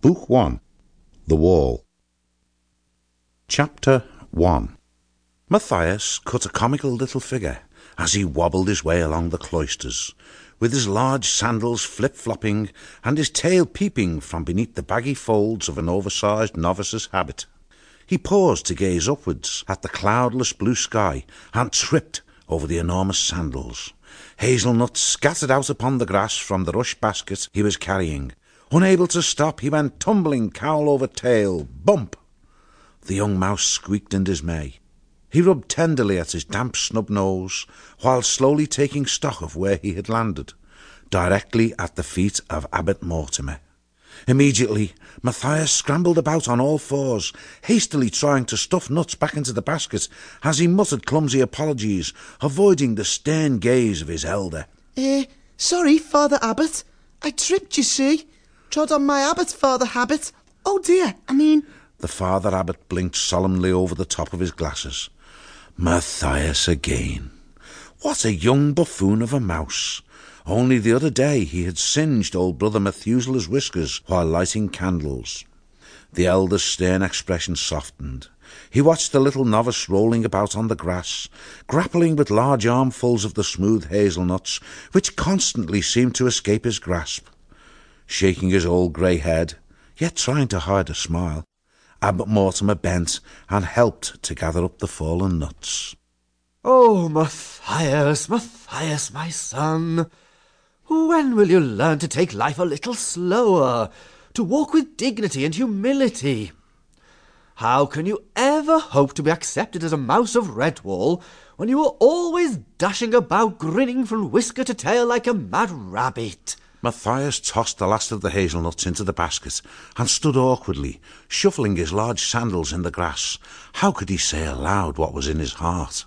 Book 1 The Wall Chapter 1 Matthias cut a comical little figure as he wobbled his way along the cloisters, with his large sandals flip-flopping and his tail peeping from beneath the baggy folds of an oversized novice's habit. He paused to gaze upwards at the cloudless blue sky and tripped over the enormous sandals. Hazelnuts scattered out upon the grass from the rush basket he was carrying, Unable to stop, he went tumbling cowl over tail. Bump! The young mouse squeaked in dismay. He rubbed tenderly at his damp snub nose, while slowly taking stock of where he had landed, directly at the feet of Abbot Mortimer. Immediately, Matthias scrambled about on all fours, hastily trying to stuff nuts back into the basket as he muttered clumsy apologies, avoiding the stern gaze of his elder. Eh, sorry, Father Abbot. I tripped, you see. Trod on my abbot, Father Habit. Oh dear, I mean. The Father Abbot blinked solemnly over the top of his glasses. Matthias again. What a young buffoon of a mouse! Only the other day he had singed old brother Methuselah's whiskers while lighting candles. The elder's stern expression softened. He watched the little novice rolling about on the grass, grappling with large armfuls of the smooth hazelnuts, which constantly seemed to escape his grasp shaking his old grey head, yet trying to hide a smile. Abbot Mortimer bent and helped to gather up the fallen nuts. Oh, Matthias, Matthias, my son, when will you learn to take life a little slower, to walk with dignity and humility? How can you ever hope to be accepted as a mouse of Redwall when you are always dashing about grinning from whisker to tail like a mad rabbit? Matthias tossed the last of the hazelnuts into the basket and stood awkwardly, shuffling his large sandals in the grass. How could he say aloud what was in his heart?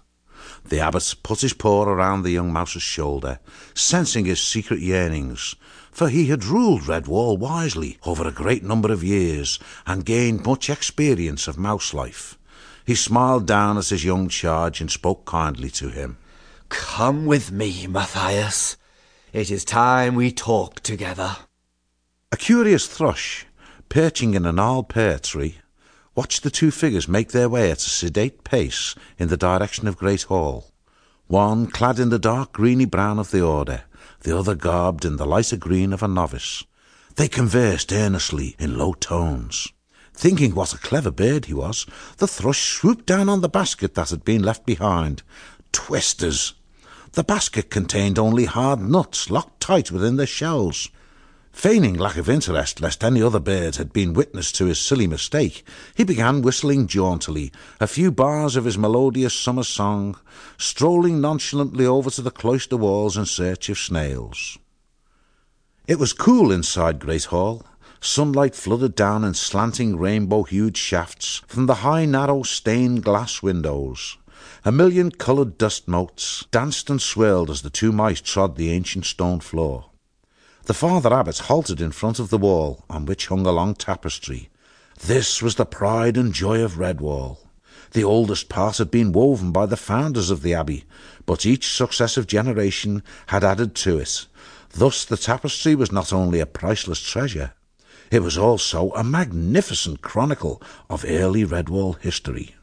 The abbot put his paw around the young mouse's shoulder, sensing his secret yearnings, for he had ruled Redwall wisely over a great number of years and gained much experience of mouse life. He smiled down at his young charge and spoke kindly to him. Come with me, Matthias. It is time we talk together. A curious thrush, perching in a gnarled pear tree, watched the two figures make their way at a sedate pace in the direction of Great Hall. One clad in the dark greeny brown of the order, the other garbed in the lighter green of a novice. They conversed earnestly in low tones. Thinking what a clever bird he was, the thrush swooped down on the basket that had been left behind. Twisters! The basket contained only hard nuts locked tight within their shells. Feigning lack of interest lest any other bird had been witness to his silly mistake, he began whistling jauntily a few bars of his melodious summer song, strolling nonchalantly over to the cloister walls in search of snails. It was cool inside Great Hall. Sunlight flooded down in slanting rainbow-hued shafts from the high, narrow stained glass windows. A million coloured dust motes danced and swirled as the two mice trod the ancient stone floor. The father abbot halted in front of the wall on which hung a long tapestry. This was the pride and joy of Redwall. The oldest part had been woven by the founders of the abbey, but each successive generation had added to it. Thus the tapestry was not only a priceless treasure, it was also a magnificent chronicle of early Redwall history.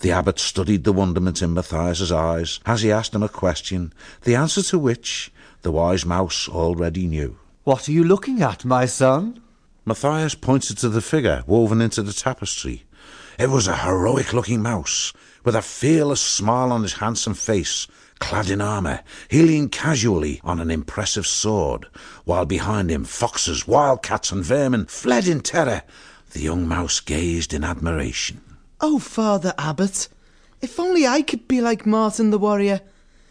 The abbot studied the wonderment in Matthias's eyes as he asked him a question, the answer to which the wise mouse already knew. What are you looking at, my son? Matthias pointed to the figure woven into the tapestry. It was a heroic-looking mouse, with a fearless smile on his handsome face, clad in armour. He leaned casually on an impressive sword, while behind him foxes, wildcats, and vermin fled in terror. The young mouse gazed in admiration. Oh, Father Abbot, if only I could be like Martin the warrior.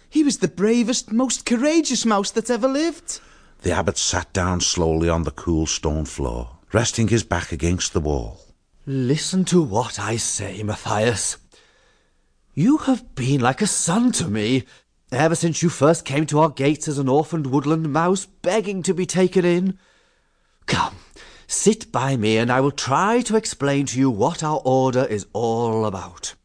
He was the bravest, most courageous mouse that ever lived. The abbot sat down slowly on the cool stone floor, resting his back against the wall. Listen to what I say, Matthias. You have been like a son to me, ever since you first came to our gates as an orphaned woodland mouse, begging to be taken in. Come, Sit by me and I will try to explain to you what our order is all about.